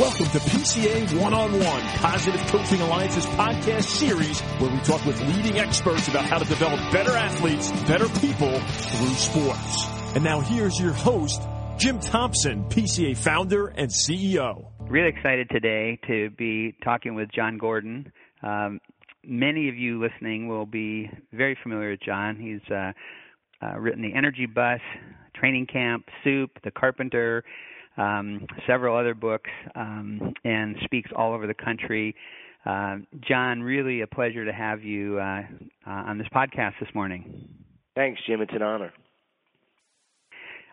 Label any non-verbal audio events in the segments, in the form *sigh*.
Welcome to PCA One on One, Positive Coaching Alliance's podcast series where we talk with leading experts about how to develop better athletes, better people through sports. And now here's your host, Jim Thompson, PCA founder and CEO. Really excited today to be talking with Jon Gordon. Um, many of you listening will be very familiar with Jon. He's uh, uh, written the Energy Bus, Training Camp, Soup, The Carpenter, um, several other books, um, and speaks all over the country. Uh, Jon, really a pleasure to have you uh, uh, on this podcast this morning. Thanks, Jim. It's an honor.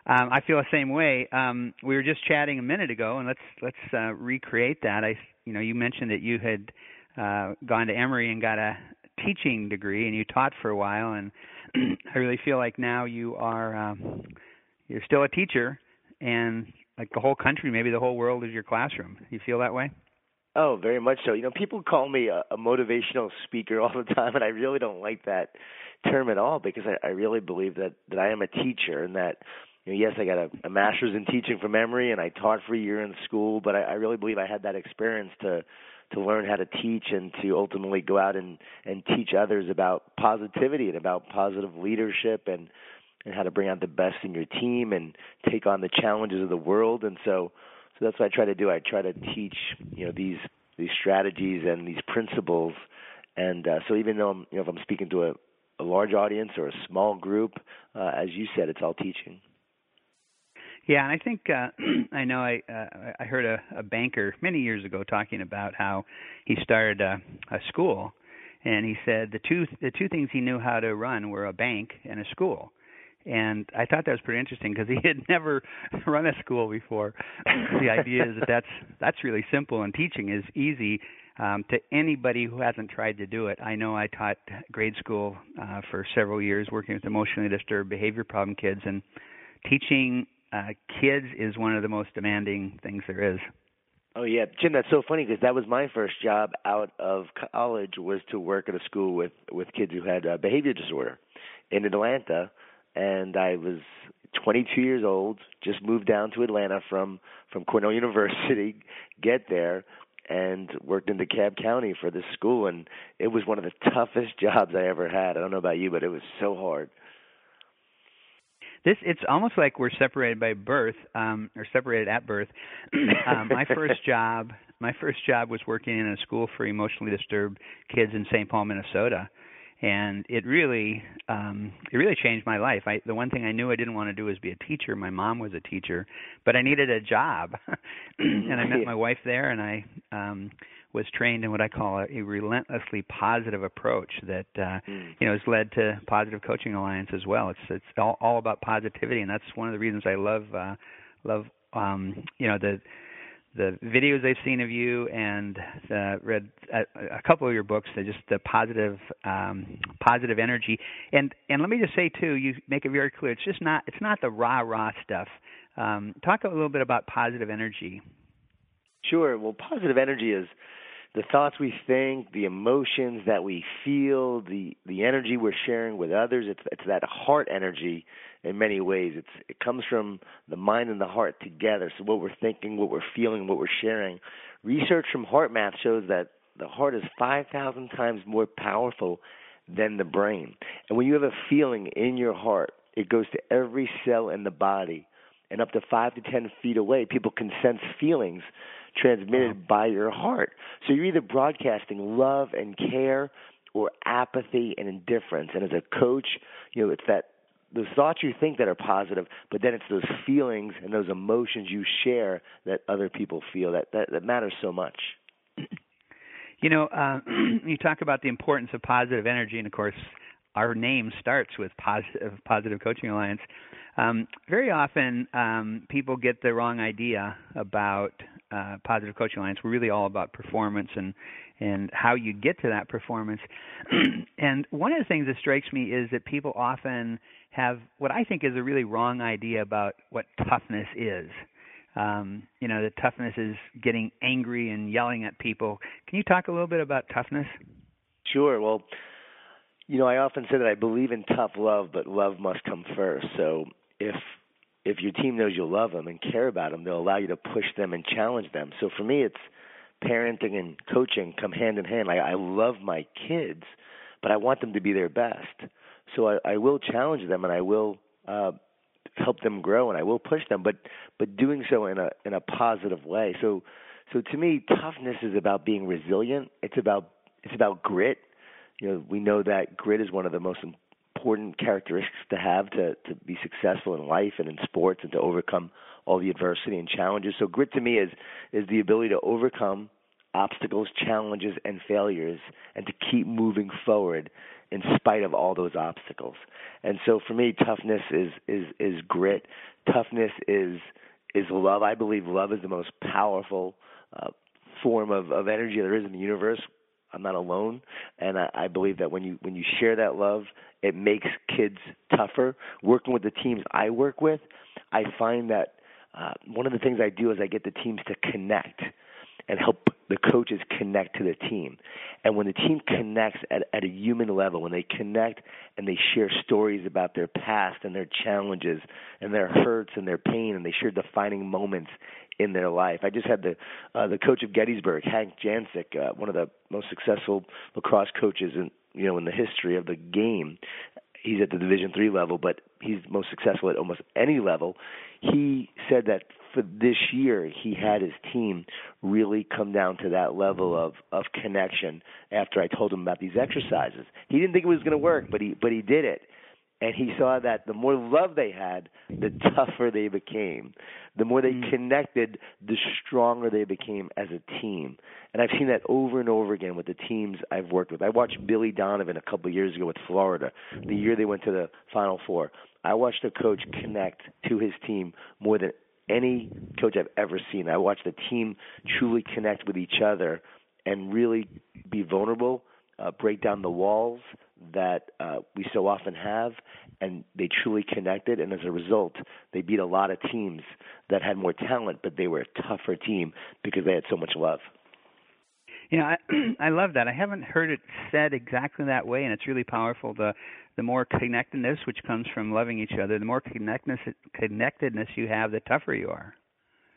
Um, I feel the same way. Um, we were just chatting a minute ago, and let's let's uh, recreate that. I, you know, you mentioned that you had uh, gone to Emory and got a teaching degree, and you taught for a while. And *clears throat* I really feel like now you are um, you're still a teacher, and like the whole country, maybe the whole world is your classroom. You feel that way? Oh, very much so. You know, people call me a, a motivational speaker *laughs* all the time, and I really don't like that term at all because I, I really believe that that I am a teacher and that you know, yes, I got a, a master's in teaching from Emory, and I taught for a year in school, but I, I really believe I had that experience to to learn how to teach and to ultimately go out and and teach others about positivity and about positive leadership and and how to bring out the best in your team and take on the challenges of the world. And so, so that's what I try to do. I try to teach, you know, these these strategies and these principles. And uh, so, even though I'm, you know, if I'm speaking to a, a large audience or a small group, uh, as you said, it's all teaching. Yeah, and I think uh, *clears throat* I know I uh, I heard a, a banker many years ago talking about how he started a, a school, and he said the two the two things he knew how to run were a bank and a school and I thought that was pretty interesting because he had *laughs* never run a school before. the idea is that that's that's really simple, and teaching is easy um, to anybody who hasn't tried to do it. I know I taught grade school uh, for several years, working with emotionally disturbed behavior problem kids, and teaching uh, kids is one of the most demanding things there is. Oh yeah, Jim, that's so funny because that was my first job out of college was to work at a school with with kids who had uh, behavior disorder in Atlanta and I was 22 years old, just moved down to Atlanta from from Cornell *laughs* University, get there and worked in DeKalb County for this school and it was one of the toughest *laughs* jobs I ever had. I don't know about you, but it was so hard. This it's almost like we're separated by birth, um, or separated at birth. *laughs* um, my first job, my first job was working in a school for emotionally disturbed kids in St. Paul, Minnesota and it really um it really changed my life. I the one thing i knew i didn't want to do was be a teacher. My mom was a teacher but i needed a job. *clears throat* And i met my wife there and i um was trained in what i call a, a relentlessly positive approach that uh mm. you know has led to positive coaching alliance as well. It's it's all, all about positivity and that's one of the reasons i love uh love um you know the the videos I've seen of you and uh, read a, a couple of your books. They're just the positive, um, positive energy. And and let me just say too, you make it very clear. It's just not it's not the rah rah stuff. Um, talk a little bit about positive energy. Sure. Well, positive energy is the thoughts we think, the emotions that we feel, the the energy we're sharing with others. It's it's that heart energy in many ways. It's it comes from the mind and the heart together. So what we're thinking, what we're feeling, what we're sharing. Research from HeartMath shows that the heart is 5,000 times more powerful than the brain. And when you have a feeling in your heart, it goes to every cell in the body. And up to five to ten feet away, people can sense feelings transmitted by your heart. So you're either broadcasting love and care or apathy and indifference. And as a coach, you know, it's that those thoughts you think that are positive, but then it's those feelings and those emotions you share that other people feel that that, that matters so much. *clears throat* You know, uh, *clears throat* you talk about the importance of positive energy, and of course, our name starts with positive positive coaching alliance. Um, very often, um, people get the wrong idea about uh, Positive Coaching Alliance. We're really all about performance and and how you get to that performance. *clears throat* and one of the things that strikes me is that people often have what I think is a really wrong idea about what toughness is. Um, you know, the toughness is getting angry and yelling at people. Can you talk a little bit about toughness? Sure. Well, you know, I often say that I believe in tough love, but love must come first. So if if your team knows you love them and care about them, they'll allow you to push them and challenge them. So for me, it's parenting and coaching come hand in hand. I, I love my kids, but I want them to be their best. So I, I will challenge them and I will uh, help them grow and I will push them, but but doing so in a in a positive way. So so to me, toughness is about being resilient. It's about it's about grit. You know, we know that grit is one of the most important characteristics to have to to be successful in life and in sports and to overcome all the adversity and challenges. So grit to me is is the ability to overcome obstacles, challenges and failures and to keep moving forward in spite of all those obstacles. And so for me toughness is is is grit. Toughness is is love. I believe love is the most powerful uh, form of, of energy there is in the universe. I'm not alone, and I, I believe that when you when you share that love, it makes kids tougher. Working with the teams I work with, I find that uh, one of the things I do is I get the teams to connect and help the coaches connect to the team. And when the team connects at, at a human level, when they connect and they share stories about their past and their challenges and their hurts and their pain, and they share defining moments in their life. I just had the uh, the coach of Gettysburg, Hank Janczyk, uh, one of the most successful lacrosse coaches in you know in the history of the game. He's at the Division three level, but he's most successful at almost any level. He said that for this year, he had his team really come down to that level of of connection. After I told him about these exercises, he didn't think it was going to work, but he but he did it and he saw that the more love they had, the tougher they became. The more they mm. connected, the stronger they became as a team. And I've seen that over and over again with the teams I've worked with. I watched Billy Donovan a couple of years ago with Florida, the year they went to the Final Four. I watched a coach connect to his team more than any coach I've ever seen. I watched the team truly connect with each other and really be vulnerable, uh, break down the walls, that uh, we so often have, and they truly connected. And as a result, they beat a lot of teams that had more talent, but they were a tougher team because they had so much love. You know, I *clears throat* I love that. I haven't heard it said exactly that way, and it's really powerful. The the more connectedness, which comes from loving each other, the more connectedness connectedness you have, the tougher you are.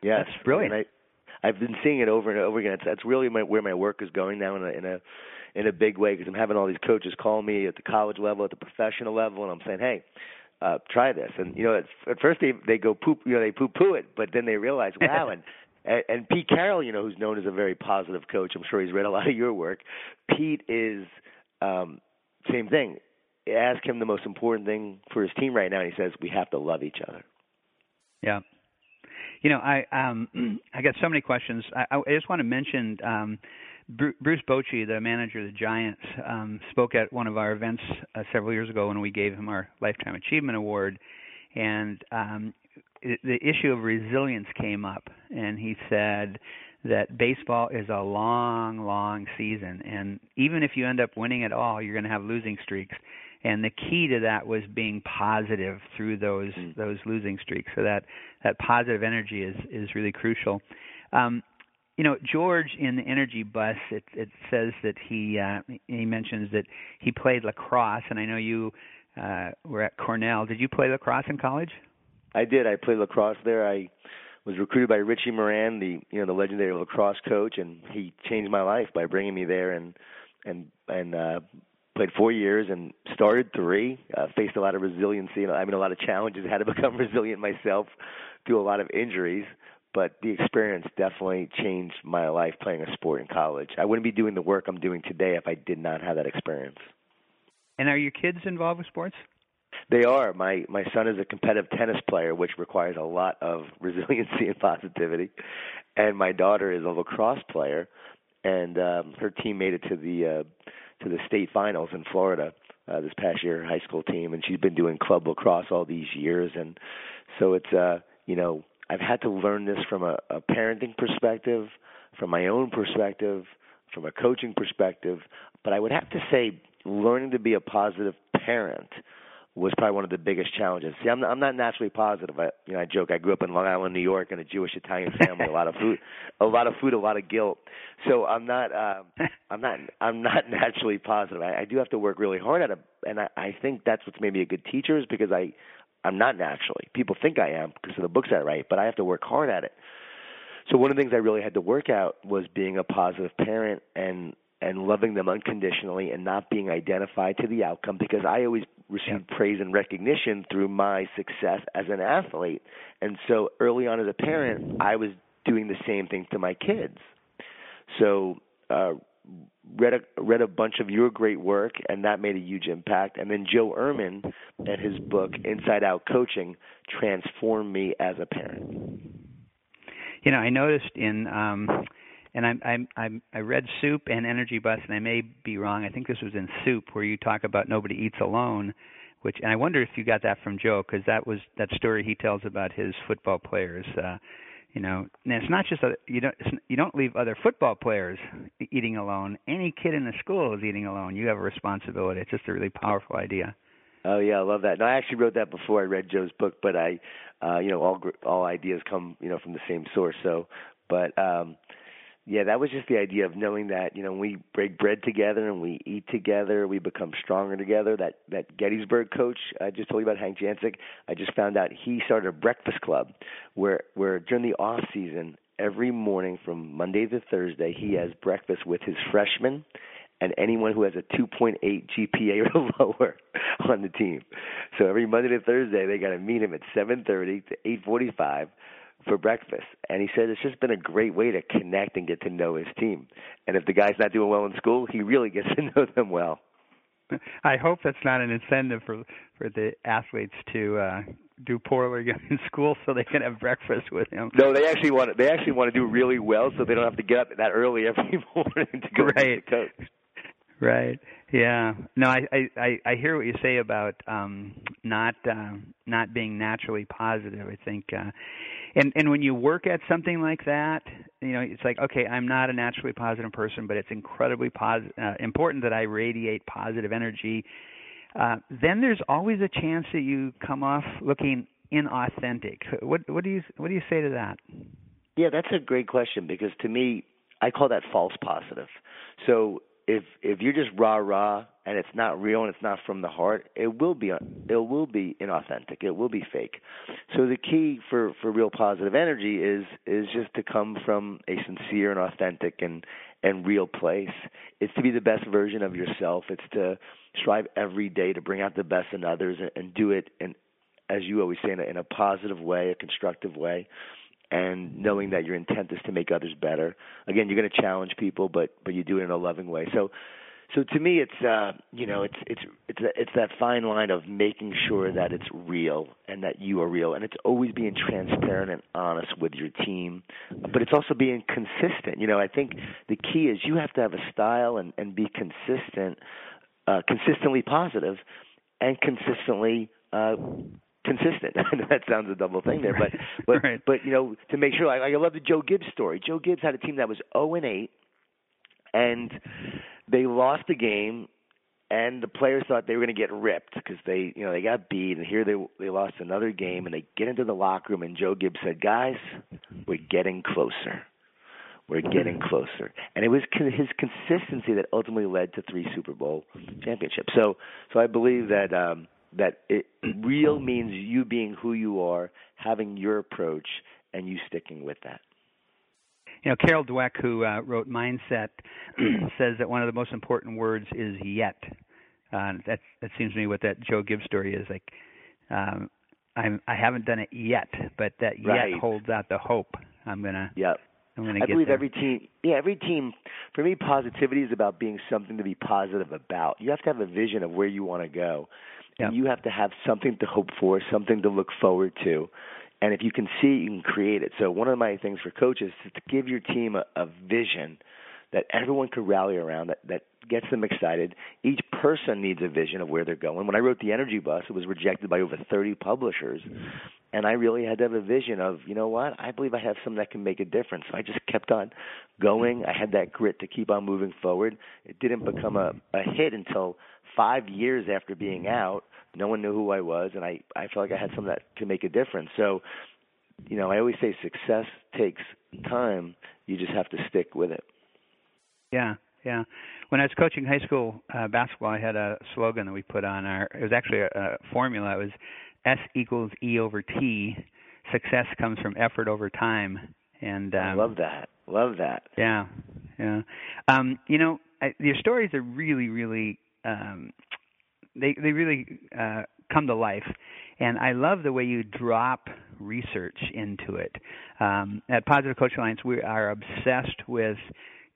Yes, that's brilliant. I, I've been seeing it over and over again. It's, that's really my, where my work is going now in a, in a in a big way because I'm having all these coaches call me at the college level, at the professional level, and I'm saying, hey, uh, try this. And you know, at, at first they they go poop, you know, they poo poo it, but then they realize, *laughs* wow, and and, and Pete Carroll, you know, who's known as a very positive coach. I'm sure he's read a *laughs* lot of your work. Pete is um, same thing. Ask him the most important thing for his team right now, and he says we have to love each other. Yeah. You know, I um *clears throat* I got so many questions. I, I just want to mention um Bruce Bochy, the manager of the Giants, um, spoke at one of our events uh, several years ago when we gave him our Lifetime Achievement Award, and um, the issue of resilience came up, and he said that baseball is a long, long season, and even if you end up winning it all, you're going to have losing streaks. And the key to that was being positive through those mm. those losing streaks. So that that positive energy is is really crucial. Um, you know, George in the Energy Bus, it, it says that he uh, he mentions that he played lacrosse, and I know you uh, were at Cornell. Did you play lacrosse in college? I did. I played lacrosse there. I was recruited by Richie Moran, the you know the legendary lacrosse coach, and he changed my life by bringing me there and and and uh, played four years and started three. Uh, faced a lot of resiliency. I mean, a lot of challenges. *laughs* Had to become resilient myself through a lot of injuries but the experience definitely changed my life playing a sport in college. I wouldn't be doing the work I'm doing today if I did not have that experience. And are your kids involved with sports? They are. My my son is a competitive tennis player, which requires a lot of *laughs* resiliency and positivity. And my daughter is a lacrosse player, and um, her team made it to the uh, to the state finals in Florida uh, this past year, high school team, and she's been doing club lacrosse all these years, and so it's uh, you know I've had to learn this from a, a parenting perspective, from my own perspective, from a coaching perspective. But I would have to say, learning to be a positive parent was probably one of the biggest challenges. See, I'm not, I'm not naturally positive. I, you know, I joke. I grew up in Long Island, New York, in a Jewish Italian family. a lot of food, a lot of food, a lot of guilt. So I'm not, uh, I'm not, I'm not *laughs* naturally positive. I, I do have to work really hard at it, and I, I think that's what's made me a good teacher is because I, I'm not naturally. People think I am because of the books I write, but I have to work hard at it. So one of the things I really had to work out was being a positive parent and and loving them unconditionally and not being identified to the outcome because I always received yeah. praise and recognition through my success as an athlete. And so early on as a parent, I was doing the same thing to my kids. So uh read a read a bunch of your great work and that made a huge impact and then Joe Ehrmann and his book Inside Out Coaching transformed me as a parent. You know, I noticed in um and I I I I read Soup and Energy Bus, and I may be wrong. I think this was in Soup where you talk about nobody eats alone, which and I wonder if you got that from Joe because that was that story he tells about his football players. Uh, you know, and it's not just a, you don't you don't leave other football players eating alone. Any kid in the school is eating alone. You have a responsibility. It's just a really powerful idea. Oh yeah, I love that. No, I actually wrote that before I read Joe's book, but I, uh, you know, all all ideas come, you know, from the same source. So, but um, yeah, that was just the idea of knowing that you know we break bread together and we eat together, we become stronger together. That that Gettysburg coach I just told you about, Hank Janczyk. I just found out he started a breakfast club where where during the off season, every morning from Monday to Thursday, he has breakfast with his freshmen and anyone who has a 2.8 GPA or *laughs* lower on the team. So every Monday to Thursday, they got to meet him at 7:30 to 8:45 for breakfast. And he said it's just been a great way to connect and get to know his team. And if the guy's not doing well in school, he really gets to *laughs* know them well. I hope that's not an incentive for for the athletes to uh do poorly *laughs* in school so they can have breakfast with him. No, they actually want to, they actually want to do really well so they don't have to get up that early every *laughs* morning to go right. to the coach. Right. Yeah. No, I I I hear what you say about um not uh, not being naturally positive. I think uh and and when you work at something like that you know it's like okay i'm not a naturally positive person but it's incredibly positive uh, important that i radiate positive energy uh, then there's always a chance that you come off looking inauthentic what what do you what do you say to that yeah that's a great question because to me i call that false positive so if if you're just rah rah and it's not real and it's not from the heart, it will be it will be inauthentic. It will be fake. So the key for for real positive energy is is just to come from a sincere and authentic and and real place. It's to be the best version of yourself. It's to strive every day to bring out the best in others and, and do it in as you always say in a, in a positive way, a constructive way and knowing that your intent is to make others better. Again, you're going to challenge people, but but you do it in a loving way. So so to me it's uh you know it's it's it's it's that fine line of making sure that it's real and that you are real and it's always being transparent and honest with your team but it's also being consistent you know i think the key is you have to have a style and and be consistent uh consistently positive and consistently uh consistent. *laughs* that sounds a double thing there, but but *laughs* right. but you know to make sure. I, I love the Joe Gibbs story. Joe Gibbs had a team that was zero oh and eight, and they lost the game. And the players thought they were going to get ripped because they, you know, they got beat, and here they they lost another game, and they get into the locker room, and Joe Gibbs said, "Guys, we're getting closer." we're getting closer. And it was his consistency that ultimately led to three Super Bowl championships. So, so I believe that um, that it real means you being who you are, having your approach, and you sticking with that. You know, Carol Dweck, who uh, wrote Mindset, *clears throat* says that one of the most important words is yet. Uh, that that seems to me what that Joe Gibbs story is like. Um, I'm I haven't done it yet, but that right. yet holds out the hope. I'm gonna. Yep. I'm gonna I get believe there. every team, yeah, every team. For me, positivity is about being something to be positive about. You have to have a vision of where you want to go, and you have to have something to hope for, something to look forward to. And if you can see it, you can create it. So one of my things for coaches is to give your team a, a vision that everyone could rally around that, that gets them excited. Each person needs a vision of where they're going. When I wrote the Energy Bus, it was rejected by over 30 publishers. And I really had to have a vision of, you know what, I believe I have something that can make a difference. So I just kept on going. I had that grit to keep on moving forward. It didn't become a, a hit until five years after being out. No one knew who I was, and I, I felt like I had something that could make a difference. So, you know, I always say success takes time. You just have to stick with it. Yeah, yeah. When I was coaching high school uh, basketball, I had a slogan that we put on our. It was actually a, a formula. It was S equals E over T. Success comes from effort over time. And um, I love that. Love that. Yeah, yeah. Um, you know, I, your stories are really, really. Um, they they really uh, come to life, and I love the way you drop research into it. Um, at Positive Coach Alliance, we are obsessed with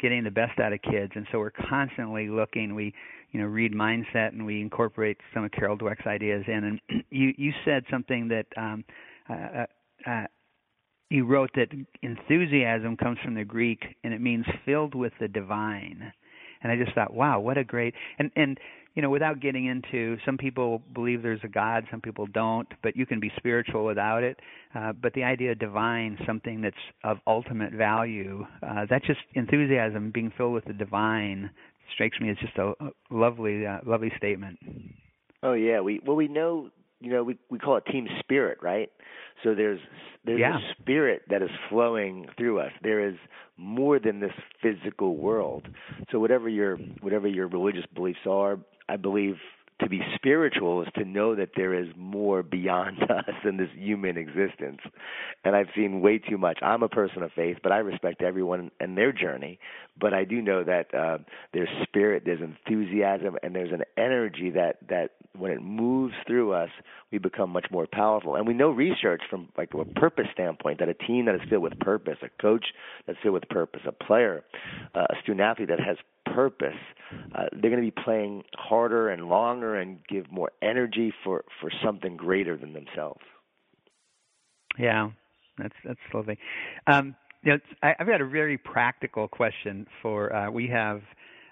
getting the best out of kids, and so we're constantly looking. We you know read mindset and we incorporate some of Carol Dweck's ideas in. And *clears throat* you you said something that um, uh, uh, uh, you wrote that enthusiasm comes from the Greek and it means filled with the divine. And I just thought, wow, what a great and and you know, without getting into some people believe there's a God, some people don't, but you can be spiritual without it. Uh, but the idea of divine, something that's of ultimate value, uh, that's just enthusiasm, being filled with the divine, strikes me as just a, a lovely, uh, lovely statement. Oh yeah, we well we know you know we we call it team spirit, right? So there's there's yeah. a spirit that is flowing through us. There is more than this physical world. So whatever your whatever your religious beliefs are, I believe to be spiritual is to know that there is more beyond *laughs* us than this human existence. And I've seen way too much. I'm a person of faith, but I respect everyone and their journey. But I do know that uh, there's spirit, there's enthusiasm, and there's an energy that that when it moves through us, we become much more powerful. And we know research from like a purpose standpoint that a team that is filled with purpose, a coach that's filled with purpose, a player, uh, a student athlete that has purpose, uh, they're going to be playing harder and longer and give more energy for for something greater than themselves. Yeah, that's that's lovely. Um, you know, I, I've got a very practical question for uh, we have.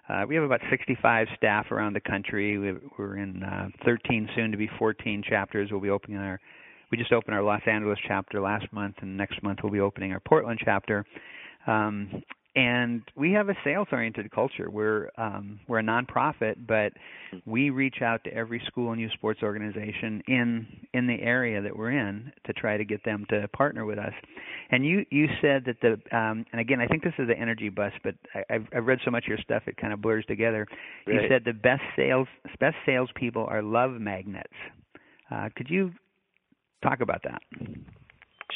Uh, we have about 65 staff around the country. we we're in uh, 13, soon to be 14 chapters. We'll be opening our, we just opened our Los Angeles chapter last month, and next month we'll be opening our Portland chapter. Um, and we have a sales oriented culture. We're um, we're a nonprofit but we reach out to every school and youth sports organization in in the area that we're in to try to get them to partner with us. And you you said that the um, and again I think this is the energy bus but I, I've, I've read so much of your stuff it kind of blurs together. Right. you said the best sales best salespeople are love magnets. Uh, could you talk about that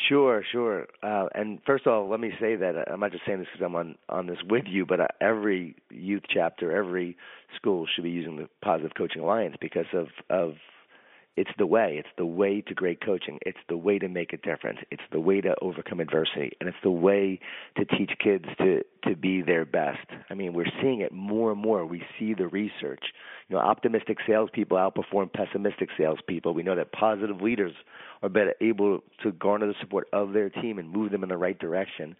Sure, sure. Uh, and first of all, let me say that uh, I'm not just saying this because I'm on on this with you, but uh, every youth chapter, every school should be using the Positive Coaching Alliance because of of it's the way. It's the way to great coaching. It's the way to make a difference. It's the way to overcome adversity, and it's the way to teach kids to to be their best. I mean, we're seeing it more and more. We see the research. You know, optimistic salespeople outperform pessimistic salespeople. We know that positive leaders are better able to garner the support of their team and move them in the right direction.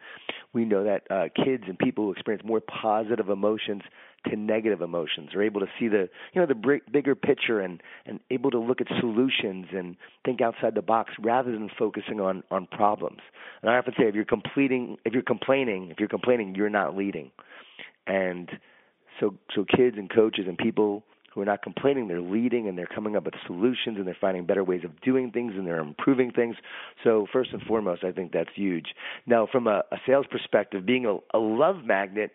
We know that uh, kids and people who experience more positive emotions to negative emotions are able to see the you know the bigger picture and and able to look at solutions and think outside the box rather than focusing on on problems. And I often say if you're completing if you're complaining if you're complaining you're not leading. And so so kids and coaches and people who are not complaining. They're leading and they're coming up with solutions and they're finding better ways of doing things and they're improving things. So first and foremost, I think that's huge. Now, from a, a sales perspective, being a, a love magnet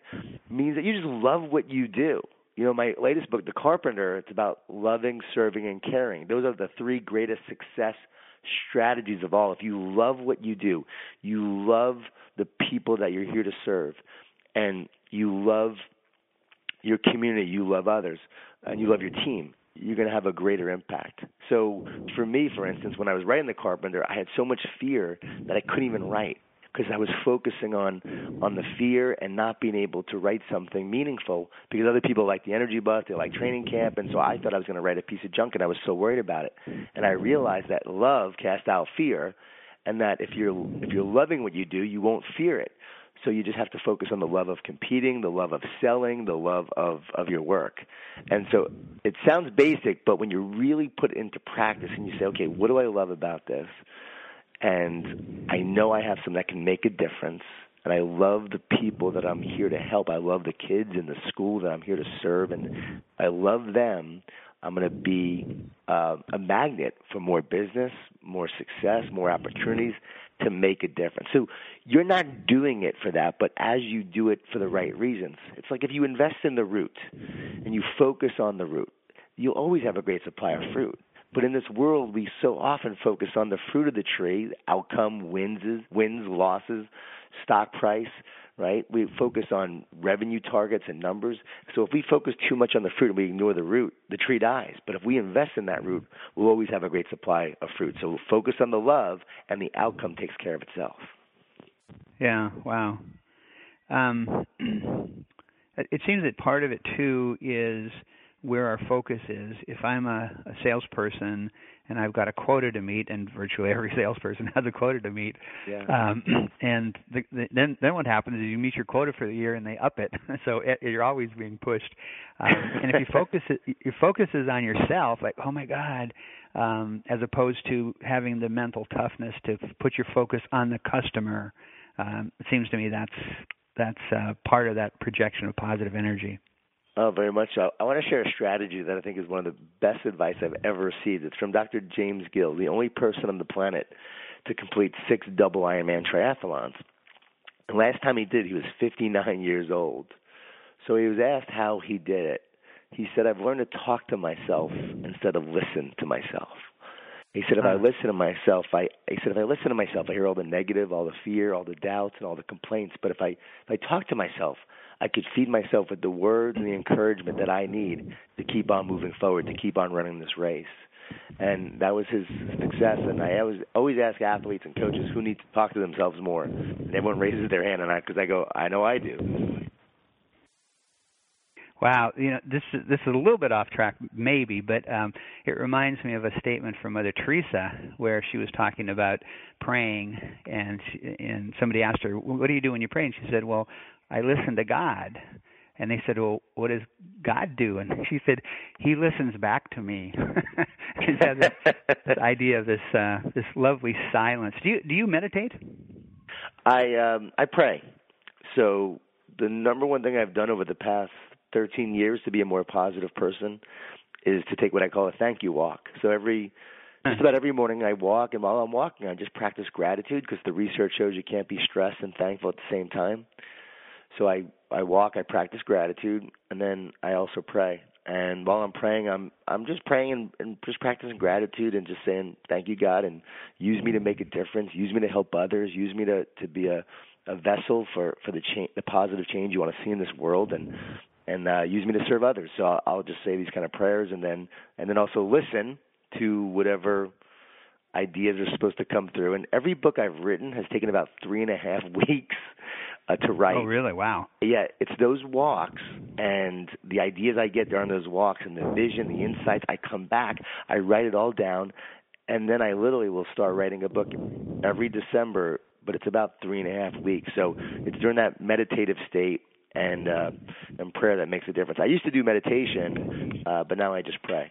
means that you just love what you do. You know, my latest book, The Carpenter, it's about loving, serving, and caring. Those are the three greatest success strategies of all. If you love what you do, you love the people that you're here to serve, and you love your community, you love others, and you love your team, you're going to have a greater impact. So, for me, for instance, when I was writing The Carpenter, I had so much fear that I couldn't even write because I was focusing on on the fear and not being able to write something meaningful because other people like the energy bus, they like training camp, and so I thought I was going to write a piece of junk, and I was so worried about it. And I realized that love casts out fear, and that if you're if you're loving what you do, you won't fear it. So you just have to focus on the love of competing, the love of selling, the love of, of your work. And so it sounds basic, but when you really put it into practice and you say, okay, what do I love about this? And I know I have some that can make a difference. And I love the people that I'm here to help. I love the kids in the school that I'm here to serve. And I love them. I'm going to be uh, a magnet for more business, more success, more opportunities to make a difference. So you're not doing it for that, but as you do it for the right reasons. It's like if you invest in the root and you focus on the root, you'll always have a great supply of fruit. But in this world, we so often focus on the fruit of the tree, outcome, wins, wins, losses, stock price, right? We focus on revenue targets and numbers. So if we focus too much on the fruit and we ignore the root, the tree dies. But if we invest in that root, we'll always have a great supply of fruit. So we'll focus on the love, and the outcome takes care of itself. Yeah. Wow. Um, *clears throat* it seems that part of it too is where our focus is. If I'm a, a salesperson and I've got a quota to meet, and virtually every *laughs* salesperson has a quota to meet, yeah. um, *clears throat* and the, the, then then what happens is you meet your quota for the year and they up it, *laughs* so it, you're always being pushed. Um, and if you *laughs* focus your focus is on yourself, like oh my God, um, as opposed to having the mental toughness to put your focus on the customer, um, it seems to me that's that's uh, part of that projection of positive energy. Oh, very much so. I want to share a strategy that I think is one of the best advice I've ever received. It's from Dr. James Gill, the only person on the planet to complete six double Ironman triathlons. And last time he did, he was 59 years old. So he was asked how he did it. He said, I've learned to talk to myself instead of listen to myself. He said, if I uh-huh. listen to myself, I he said if I listen to myself, I hear all the negative, all the fear, all the doubts, and all the complaints. But if I if I talk to myself, I could feed myself with the words and the encouragement that I need to keep on moving forward, to keep on running this race. And that was his success. And I always always ask athletes and coaches who need to talk to themselves more. And everyone raises their hand, and I because I go, I know I do. Wow, you know this is this is a little bit off track, maybe, but um, it reminds me of a statement from Mother Teresa where she was talking about praying, and she, and somebody asked her, "What do you do when you pray?" And she said, "Well, I listen to God." And they said, "Well, what does God do?" And *laughs* she said, "He listens back to me." *laughs* she has that, that *laughs* idea of this uh, this lovely silence. Do you do you meditate? I um, I pray. So the number one thing I've done over the past 13 years to be a more positive person is to take what I call a thank you walk. So every just about every morning I walk, and while I'm walking, I just practice gratitude because the research shows you can't be stressed and thankful at the same time. So I I walk, I practice gratitude, and then I also pray. And while I'm praying, I'm I'm just praying and, and just practicing gratitude and just saying thank you God and use me to make a difference, use me to help others, use me to to be a a vessel for for the change, the positive change you want to see in this world, and and uh, use me to serve others. So I'll, I'll just say these kind of prayers, and then and then also listen to whatever ideas are supposed to come through. And every book I've written has taken about three and a half *laughs* weeks uh, to write. Oh, really? Wow. Yeah, it's those walks and the ideas I get during those walks and the vision, the insights. I come back, I write it all down, and then I literally will start writing a book every December. But it's about three and a half weeks. So it's during that meditative state and uh, and prayer that makes a difference. I used to do meditation, uh, but now I just pray.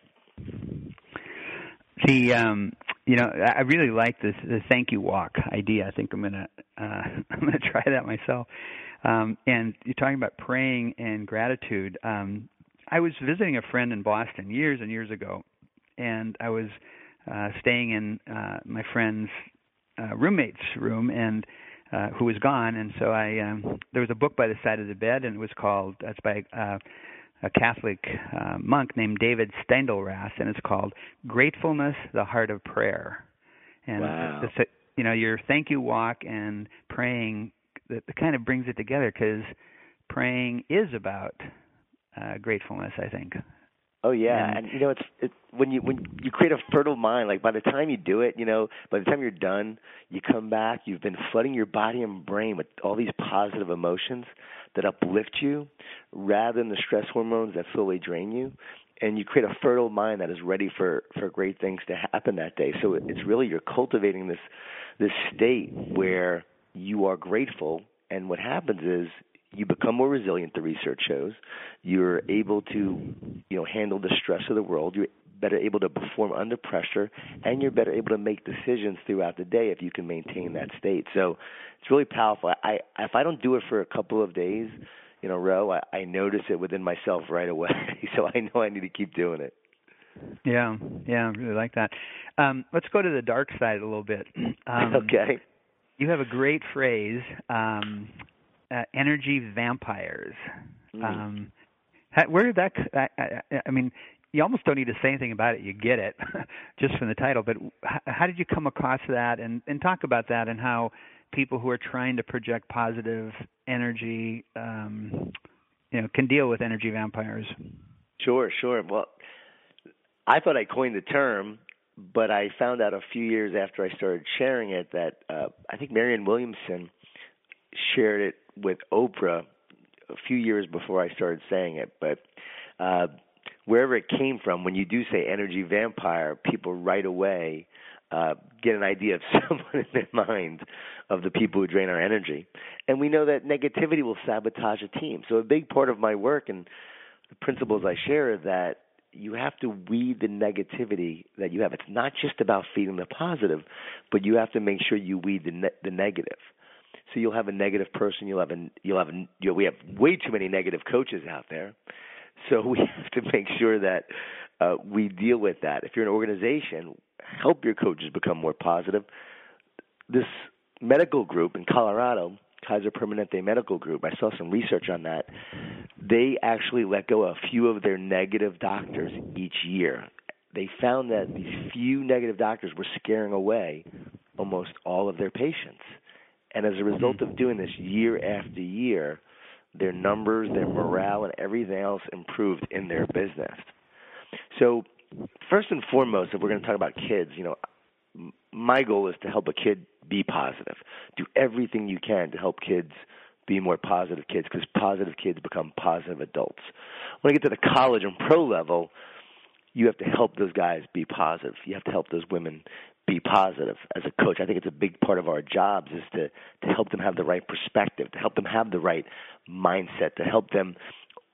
The um, you know, I really like this the thank you walk idea. I think I'm gonna uh, *laughs* I'm gonna try that myself. Um, and you're talking about praying and gratitude. Um, I was visiting a friend in Boston years and years ago, and I was uh, staying in uh, my friend's uh, roommate's room, and uh, who was gone, and so I um, there was a book by the side of the bed, and it was called that's by uh, a Catholic uh, monk named David Steindl-Rast, and it's called Gratefulness: The Heart of Prayer. And wow. it's, you know your thank you walk and praying that kind of brings it together because praying is about uh, gratefulness. I think. Oh yeah, and, and you know it's it, when you when you create a fertile mind. Like by the time you do it, you know, by the time you're done, you come back. You've been flooding your body and brain with all these positive emotions that uplift you, rather than the stress hormones that slowly drain you. And you create a fertile mind that is ready for for great things to happen that day. So it's really you're cultivating this this state where you are grateful, and what happens is you become more resilient. The research shows you're able to, you know, handle the stress of the world. You're better able to perform under pressure, and you're better able to make decisions throughout the day if you can maintain that state. So it's really powerful. I if I don't do it for a couple of days in a row, I, I notice it within myself right away. *laughs* so I know I need to keep doing it. Yeah, yeah, I really like that. Um, let's go to the dark side a little bit. *clears throat* Um, *laughs* okay. You have a great phrase um, uh, energy vampires. Mm. Um, where did that? I, I, I mean, you almost don't need to say anything about it. You get it *laughs* just from the title. But how did you come across that? And and talk about that and how people who are trying to project positive energy, um, you know, can deal with energy vampires. Sure, sure. Well, I thought I coined the term, but I found out a few years after I started sharing it that uh, I think Marianne Williamson shared it with Oprah a few years before I started saying it. But uh, wherever it came from, when you do say energy vampire, people right away uh, get an idea of *laughs* someone in their mind of the people who drain our energy. And we know that negativity will sabotage a team. So a big part of my work and the principles I share is that you have to weed the negativity that you have. It's not just about feeding the positive, but you have to make sure you weed the ne- the negative. So you'll have a negative person. You'll have a you'll have a, you know, we have way too many negative coaches out there. So *laughs* we have to make sure that uh, we deal with that. If you're an organization, help your coaches become more positive. This medical group in Colorado, Kaiser Permanente Medical Group, I saw some research on that. They actually let go a few of their negative doctors each year. They found that these few negative doctors were scaring away almost all of their patients. And as a result of doing this year after year, their numbers, their morale, and everything else improved in their business. So, first and foremost, if we're going to talk about kids, you know, my goal is to help a kid be positive. Do everything you can to help kids be more positive kids because positive kids become positive adults. When I get to the college and pro level, you have to help those guys be positive. You have to help those women be positive as a coach. I think it's a big part of our jobs is to to help them have the right perspective, to help them have the right mindset, to help them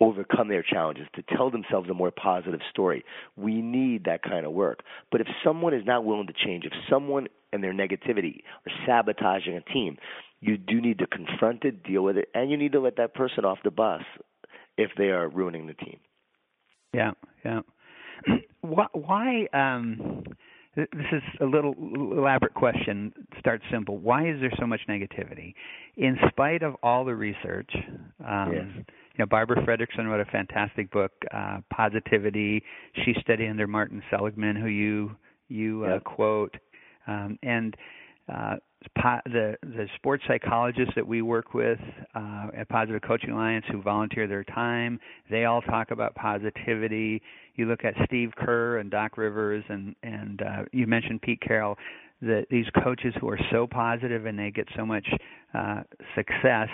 overcome their challenges, to tell themselves a more positive story. We need that kind of work. But if someone is not willing to change, if someone and their negativity are sabotaging a team, you do need to confront it, deal with it, and you need to let that person off the bus if they are ruining the team. Yeah, yeah. *clears throat* why, why um this is a little elaborate question. Start simple. Why is there so much negativity, in spite of all the research? Um, yes. You know, Barbara Fredrickson wrote a fantastic book, uh, Positivity. She studied under Martin Seligman, who you you uh, quote, um, and uh, the the sports psychologists that we work with uh, at Positive Coaching Alliance who volunteer their time, they all talk about positivity. You look at Steve Kerr and Doc Rivers, and and uh, you mentioned Pete Carroll. That these coaches who are so positive and they get so much uh, success.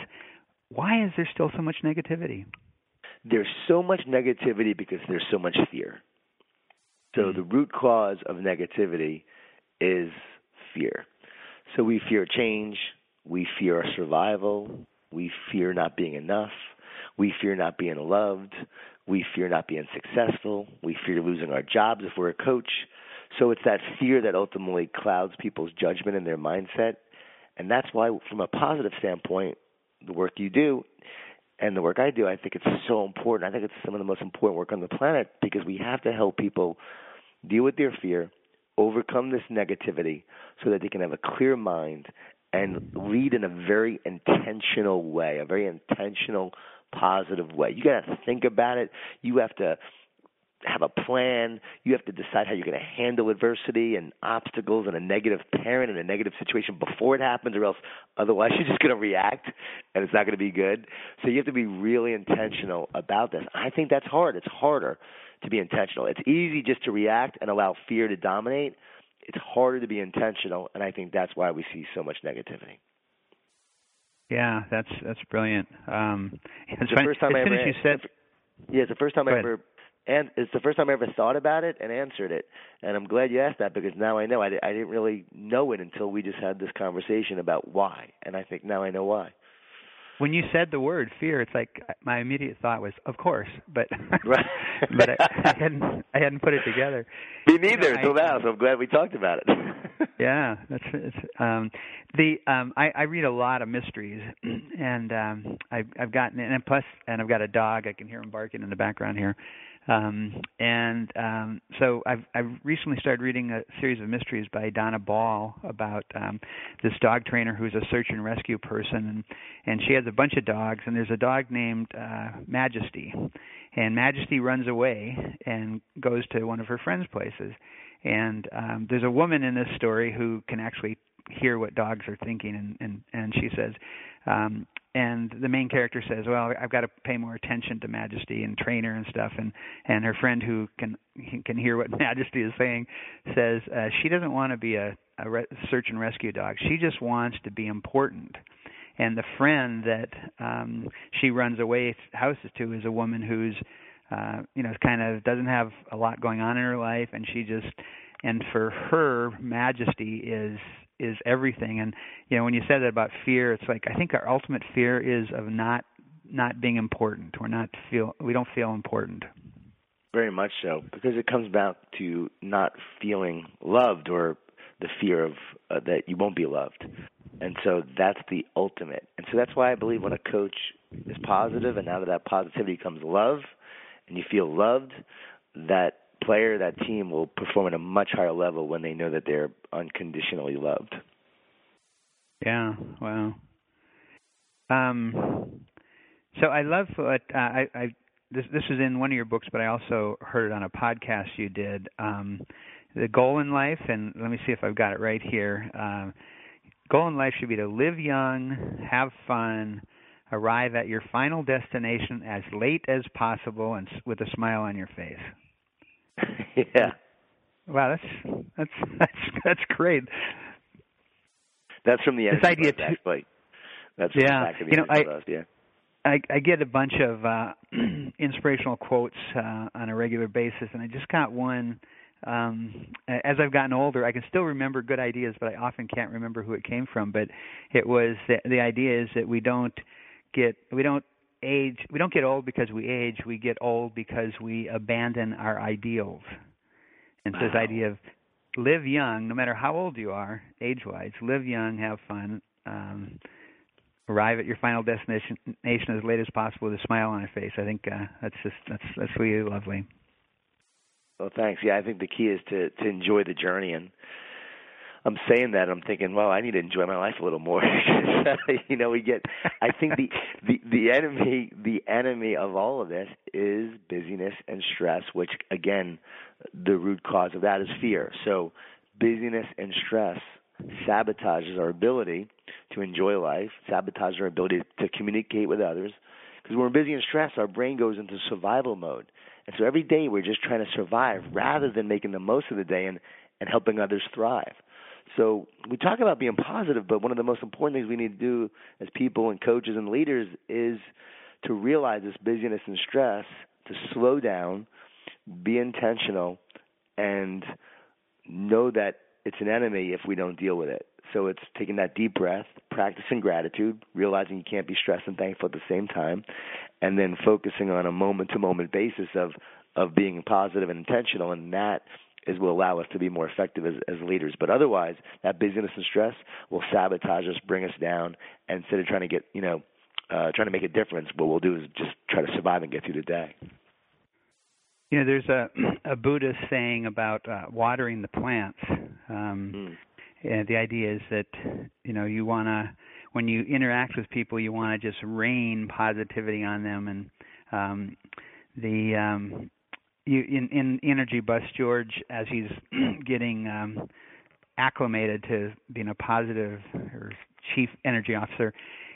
Why is there still so much negativity? There's so much negativity because there's so much fear. So mm-hmm. the root cause of negativity is fear so we fear change, we fear our survival, we fear not being enough, we fear not being loved, we fear not being successful, we fear losing our jobs if we're a coach. So it's that fear that ultimately clouds people's judgment and their mindset. And that's why, from a positive standpoint, the work you do and the work I do, I think it's so important. I think it's some of the most important work on the planet because we have to help people deal with their fear, overcome this negativity so that they can have a clear mind and lead in a very intentional way, a very intentional, positive way. You got to think about it. You have to have a plan. You have to decide how you're going to handle adversity and obstacles and a negative parent and a negative situation before it happens, or else otherwise *laughs* you're just going to react and it's not going to be good. So you have to be really intentional about this. I think that's hard. It's harder to be intentional. It's easy just to react and allow fear to dominate. It's harder to be intentional, and I think that's why we see so much negativity. Yeah, that's that's brilliant. Um, *laughs* it's, the first time I ever. Said, yeah, it's the first time I ever and it's the first time I ever thought about it and answered it. And I'm glad you asked that because now I know. I, I didn't really know it until we just had this conversation about why, and I think now I know why when you said the word fear, it's like my immediate thought was, of course, but *laughs* right. but I, I hadn't I hadn't put it together. *laughs* Me neither you know, until now, so I'm glad we talked about it. *laughs* yeah, that's it's, um, the um, I, I read a lot of mysteries, *clears throat* and um, I've I've gotten and plus and I've got a dog. I can hear him barking in the background here, um, and um, so I've I've recently started reading a series of mysteries by Donna Ball about um, this dog trainer who's a search and rescue person, and and she has a bunch of dogs, and there's a dog named uh, Majesty, and Majesty runs away and goes to one of her friends' places. And um, there's a woman in this story who can actually hear what dogs are thinking, and and and she says, um, and the main character says, "Well, I've got to pay more attention to Majesty and train her and stuff." And and her friend who can can hear what *laughs* Majesty is saying says uh, she doesn't want to be a, a re- search and rescue dog. She just wants to be important. And the friend that um, she runs away houses to is a woman who's uh, you know kind of doesn't have a lot going on in her life, and she just and for her, Majesty is is everything. And you know, when you said that about fear, it's like I think our ultimate fear is of not not being important. We're not feel we don't feel important. Very much so, because it comes back to not feeling loved or the fear of uh, that you won't be loved. And so that's the ultimate. And so that's why I believe when a coach is positive and out of that positivity comes love and you feel loved, that player, that team will perform at a much higher level when they know that they're unconditionally loved. Yeah, wow. Um, so I love what uh, I, I this this is in one of your books, but I also heard it on a podcast you did. Um, the goal in life, and let me see if I've got it right here. Uh, goal in life should be to live young, have fun, arrive at your final destination as late as possible, and with a smile on your face. *laughs* yeah. Wow, that's that's *laughs* that's that's great. That's from the this idea too, actually. That's yeah. you know, I, us, yeah. I I get a bunch of uh *clears throat* inspirational quotes uh on a regular basis and I just got one um as I've gotten older I can still remember good ideas but I often can't remember who it came from but it was the, the idea is that we don't get we don't age we don't get old because we age we get old because we abandon our ideals. And wow. so this idea of live young no matter how old you are age wise live young have fun um arrive at your final destination as late as possible with a smile on your face. I think uh, that's just that's that's really lovely. Well thanks. Yeah i think the key is to to enjoy the journey and I'm saying that I'm thinking, well, I need to enjoy my life a little more. *laughs* you know, we get. I think the the the enemy the enemy of all of this is busyness and stress, which again, the root cause of that is fear. So, busyness and stress sabotages our ability to enjoy life, sabotages our ability to communicate with others. Because when we're busy and stressed, our brain goes into survival mode. And so every day we're just trying to survive rather than making the most of the day and, and helping others thrive. So we talk about being positive, but one of the most important things we need to do as people and coaches and leaders is to realize this busyness and stress, to slow down, be intentional, and know that it's an enemy if we don't deal with it. So it's taking that deep breath, practicing gratitude, realizing you can't be stressed and thankful at the same time, and then focusing on a moment to moment basis of of being positive and intentional and that is will allow us to be more effective as, as leaders. But otherwise, that busyness and stress will sabotage us, bring us down. And instead of trying to get, you know, uh, trying to make a difference, what we'll do is just try to survive and get through the day. You know, there's a *clears throat* a Buddhist saying about uh, watering the plants. Um, mm. And the idea is that you know you want to when you interact with people, you want to just rain positivity on them and um, the um, you in in Energy Bus George as he's *clears throat* getting um, acclimated to being a positive or chief energy officer.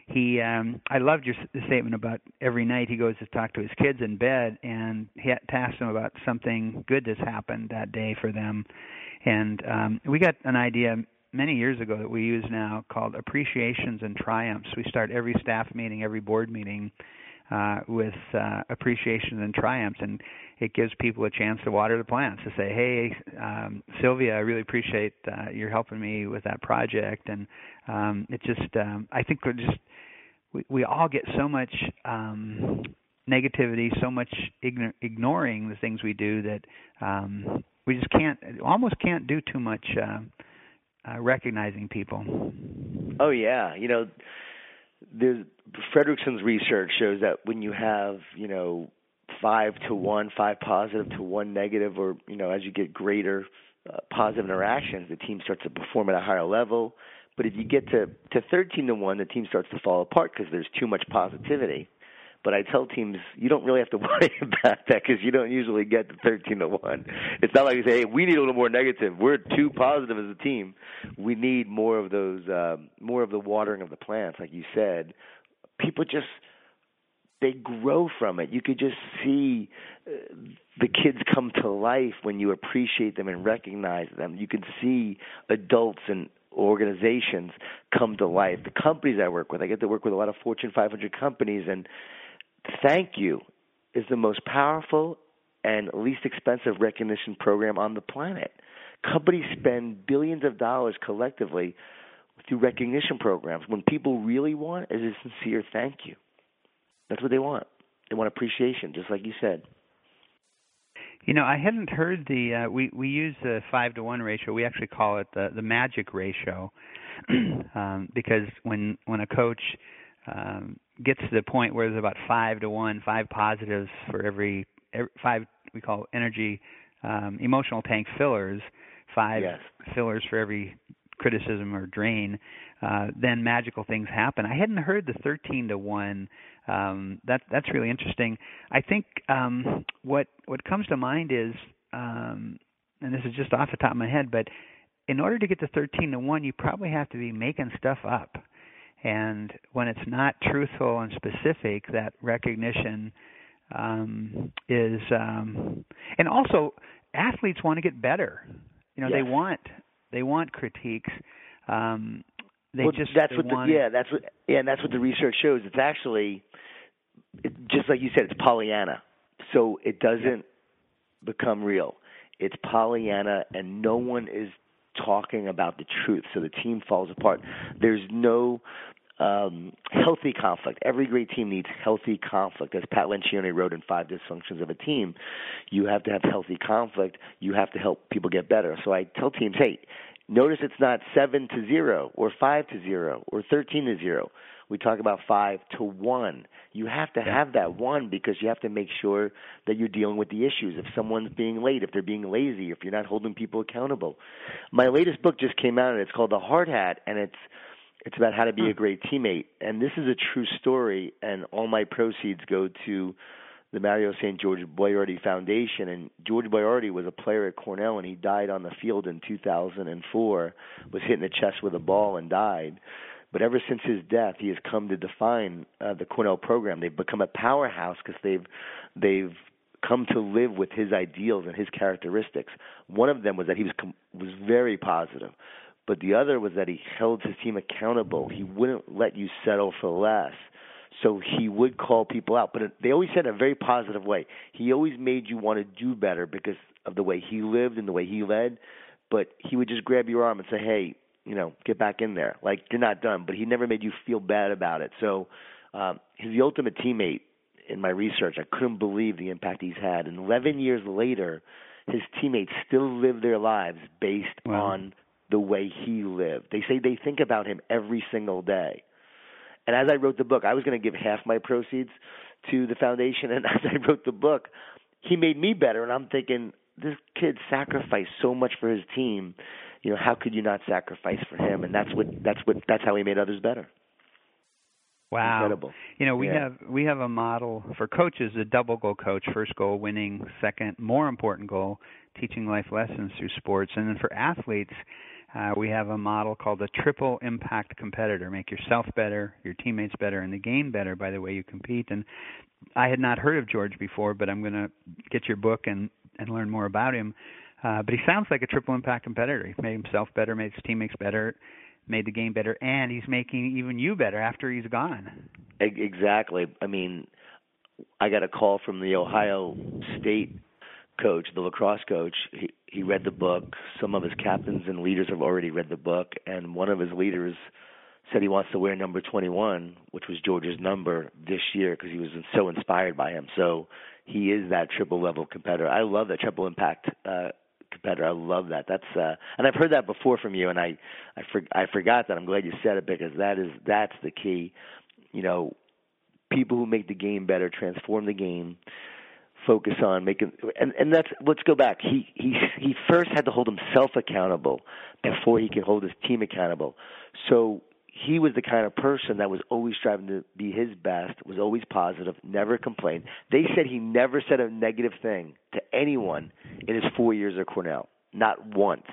He um I loved your statement about every night he goes to talk to his kids in bed and he asked them about something good that's happened that day for them. And um we got an idea many years ago that we use now called appreciations and triumphs. We start every staff meeting, every board meeting uh, with uh, appreciation and triumphs, and it gives people a chance to water the plants to say, "Hey, um, Sylvia, I really appreciate uh, you're helping me with that project," and um, it just um, I think we're just we, we all get so much um, negativity, so much ign- ignoring the things we do that um, we just can't almost can't do too much uh, uh, recognizing people. Oh yeah, you know there's Fredrickson's research shows that when you have you know five to one, five positive to one negative, or you know as you get greater uh, positive interactions, the team starts to perform at a higher level. But if you get to to 13 to one, the team starts to fall apart because there's too much positivity. But I tell teams you don't really have to *laughs* worry about that because you don't usually get to 13 to one. It's not like you say, "Hey, we need a little more negative. We're too positive as a team. We need more of those, uh, more of the watering of the plants, like you said." People just they grow from it. You could just see uh, the kids come to life when you appreciate them and recognize them. You can see adults and organizations come to life. The companies I work with, I get to work with a lot of Fortune 500 companies, and thank you is the most powerful and least expensive recognition program on the planet. Companies spend billions of dollars collectively through recognition programs. When people really want is a sincere thank you. That's what they want. They want appreciation, just like you said. You know, I hadn't heard the uh, we we use the five to one ratio. We actually call it the the magic ratio *clears throat* um, because when when a coach um, gets to the point where there's about five to one, five positives for every, every five we call energy um, emotional tank fillers, five yes. fillers for every criticism or drain, uh, then magical things happen. I hadn't heard the 13 to one um, that that's really interesting. I think um, what what comes to mind is, um, and this is just off the top of my head, but in order to get to 13 to one, you probably have to be making stuff up. And when it's not truthful and specific, that recognition um, is, um, and also athletes want to get better. You know, yes. they want they want critiques. Um, they well, just that's what the, yeah that's what yeah and that's what the research shows. It's actually it, just like you said, it's Pollyanna, so it doesn't become real. It's Pollyanna, and no one is talking about the truth, so the team falls apart. There's no um, healthy conflict. Every great team needs healthy conflict. As Pat Lencioni wrote in Five Dysfunctions of a Team, you have to have healthy conflict. You have to help people get better. So I tell teams, hey, notice it's not seven to zero or five to zero or thirteen to zero we talk about five to one. You have to have that one because you have to make sure that you're dealing with the issues. If someone's being late, if they're being lazy, if you're not holding people accountable. My latest book just came out and it's called The Hard Hat and it's it's about how to be hmm. a great teammate. And this is a true story and all my proceeds go to the Mario St. George Boiardi Foundation. And George Boiardi was a player at Cornell, and he died on the field in 2004. Was hit in the chest with a ball and died. But ever since his death, he has come to define uh, the Cornell program. They've become a powerhouse because they've they've come to live with his ideals and his characteristics. One of them was that he was com- was very positive, but the other was that he held his team accountable. He wouldn't let you settle for less. So he would call people out, but they always said in a very positive way. He always made you want to do better because of the way he lived and the way he led. But he would just grab your arm and say, "Hey, you know, get back in there. Like you're not done, but he never made you feel bad about it. So um, he's the ultimate teammate in my research. I couldn't believe the impact he's had. And 11 years later, his teammates still live their lives based wow. on the way he lived. They say they think about him every single day. And as I wrote the book, I was going to give half my proceeds to the foundation. *laughs* And as I wrote the book, he made me better. And I'm thinking, this kid sacrificed so much for his team you know how could you not sacrifice for him and that's what that's what that's how he made others better wow incredible you know we yeah. have we have a model for coaches a double goal coach first goal winning second more important goal teaching life lessons through sports and then for athletes uh, we have a model called the triple impact competitor make yourself better your teammates better and the game better by the way you compete and i had not heard of george before but i'm going to get your book and and learn more about him uh, but he sounds like a triple impact competitor. He made himself better, made his teammates better, made the game better, and he's making even you better after he's gone. Exactly. I mean, I got a call from the Ohio State coach, the lacrosse coach. He he read the book. Some of his captains and leaders have already read the book, and one of his leaders said he wants to wear number 21, which was George's number this year because he was so inspired by him. So he is that triple level competitor. I love that triple impact uh, competitor. I love that. That's uh, and I've heard that before from you, and I I, for, I forgot that. I'm glad you said it because that is that's the key. You know, people who make the game better, transform the game, focus on making and and that's let's go back. He he he first had to hold himself accountable before he could hold his team accountable. So he was the kind of person that was always striving to be his best, was always positive, never complained. They said he never said a negative thing to anyone in his four years at Cornell, not once,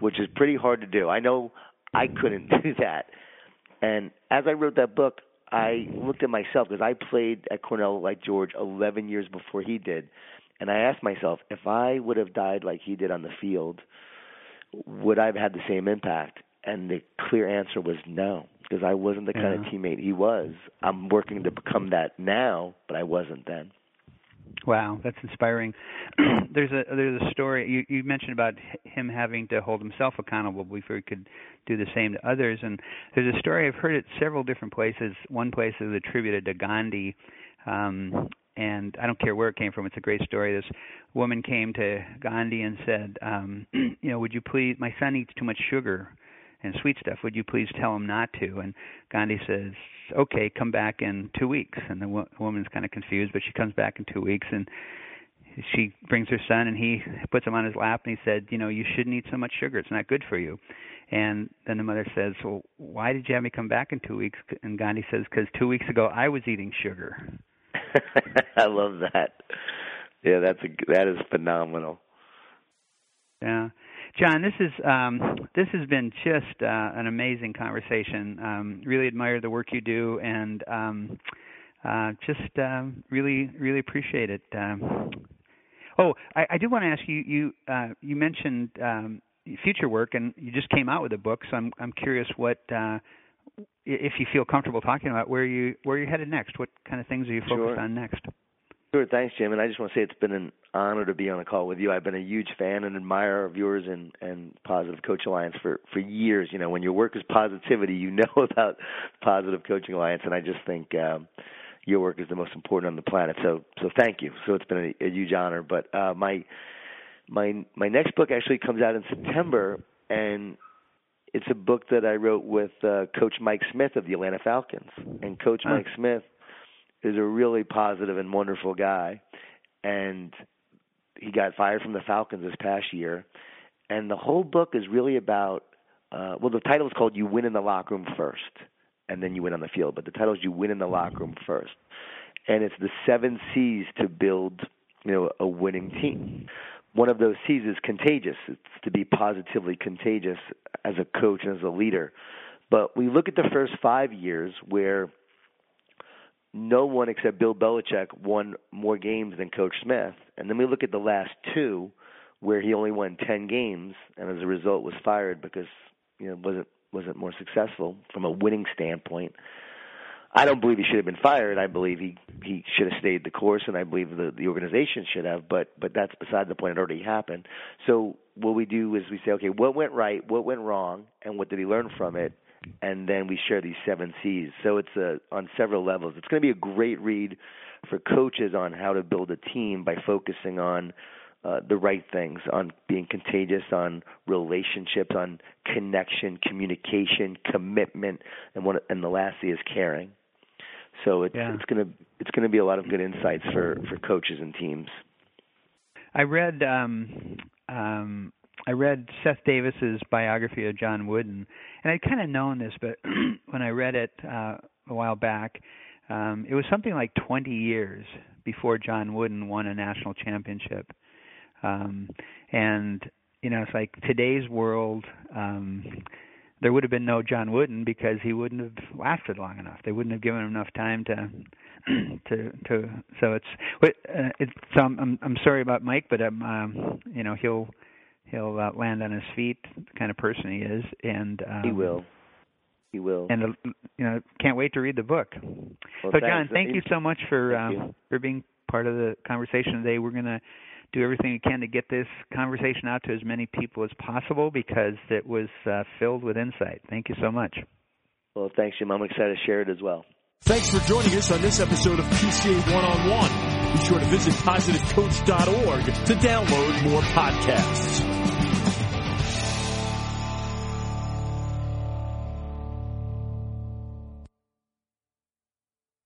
which is pretty hard to do. I know I couldn't *laughs* do that. And as I wrote that book, I looked at myself because I played at Cornell like George 11 years before he did. And I asked myself, if I would have died like he did on the field, would I have had the same impact? And the clear answer was no, because I wasn't the kind of teammate he was. I'm working to become that now, but I wasn't then. Wow, that's inspiring. *clears throat* there's a there's a story you you mentioned about him having to hold himself accountable before he could do the same to others, and there's a story I've heard it several different places. One place is attributed to Gandhi, um, and I don't care where it came from. It's a great story. This woman came to Gandhi and said, um, *clears throat* you know, would you please? My son eats too much sugar and sweet stuff. Would you please tell him not to? And Gandhi says, okay, come back in two weeks. And the wo- woman's kind of confused, but she comes back in two weeks and she brings her son and he puts him on his lap and he said, you know, you shouldn't eat so much sugar. It's not good for you. And then the mother says, well, why did you have me come back in two weeks? And Gandhi says, because two weeks ago I was eating sugar. *laughs* I love that. Yeah, that's a that is phenomenal. Yeah. Jon, this is um, this has been just uh, an amazing conversation. Um, really admire the work you do, and um, uh, just um, really really appreciate it. Um, oh, I, I do want to ask you. You uh, you mentioned um, future work, and you just came out with a book. So I'm I'm curious what. Uh, if you feel comfortable talking about where you where you're headed next, what kind of things are you focused sure. on next? Sure, thanks, Jim. And I just want to say it's been an honor to be on a call with you. I've been a huge fan and admirer of yours and and Positive Coach Alliance for for years. You know, when your work is positivity, you *laughs* know about Positive Coaching Alliance, and I just think um, your work is the most important on the planet. So so thank you. So it's been a, a huge honor. But uh, my my my next book actually comes out in September, and it's a book that I wrote with uh, Coach Mike Smith of the Atlanta Falcons. And Coach Mike Smith is a really positive and wonderful guy, and he got fired from the Falcons this past year. And the whole book is really about uh, well, the title is called "You Win in the Locker Room First, and then you win on the field." But the title is "You Win in the Locker Room First, and it's the seven C's to build, you know, a winning team. One of those C's is contagious. It's to be positively contagious as a coach and as a leader. But we look at the first five years where no one except Bill Belichick won more games than Coach Smith. And then we look at the last two where he only won 10 games and as a result was fired because you know wasn't wasn't more successful from a winning standpoint. I don't believe he should have been fired. I believe he he should have stayed the course, and I believe the the organization should have. But but that's beside the point. It already happened. So what we do is we say, okay, what went right, what went wrong, and what did he learn from it, and then we share these seven C's. So it's a, on several levels. It's going to be a great read for coaches on how to build a team by focusing on uh, the right things, on being contagious, on relationships, on connection, communication, commitment, and what and the last C is caring. So it's Yeah. it's gonna it's gonna be a lot of good insights for for coaches and teams. I read um um I read Seth Davis's biography of John Wooden, and I'd kind of known this, but *clears throat* when I read it uh, a while back, um, it was something like 20 years before John Wooden won a national championship. Um, and you know, it's like today's world. Um, there would have been no John Wooden because he wouldn't have lasted long enough. They wouldn't have given him enough time to *clears throat* to to. So it's uh, it's. So I'm, I'm I'm sorry about Mike, but um, um you know he'll he'll uh, land on his feet, the kind of person he is, and um, He will. He will. And uh, you know, can't wait to read the book. Well, so, thanks. Jon, thank you so much for um, you. for being part of the conversation today. We're gonna do everything we can to get this conversation out to as many people as possible because it was uh, filled with insight. Thank you so much. Well, thanks, Jim. I'm excited to share it as well. Thanks for joining us on this episode of PCA One on One. Be sure to visit positivecoach.org to download more podcasts.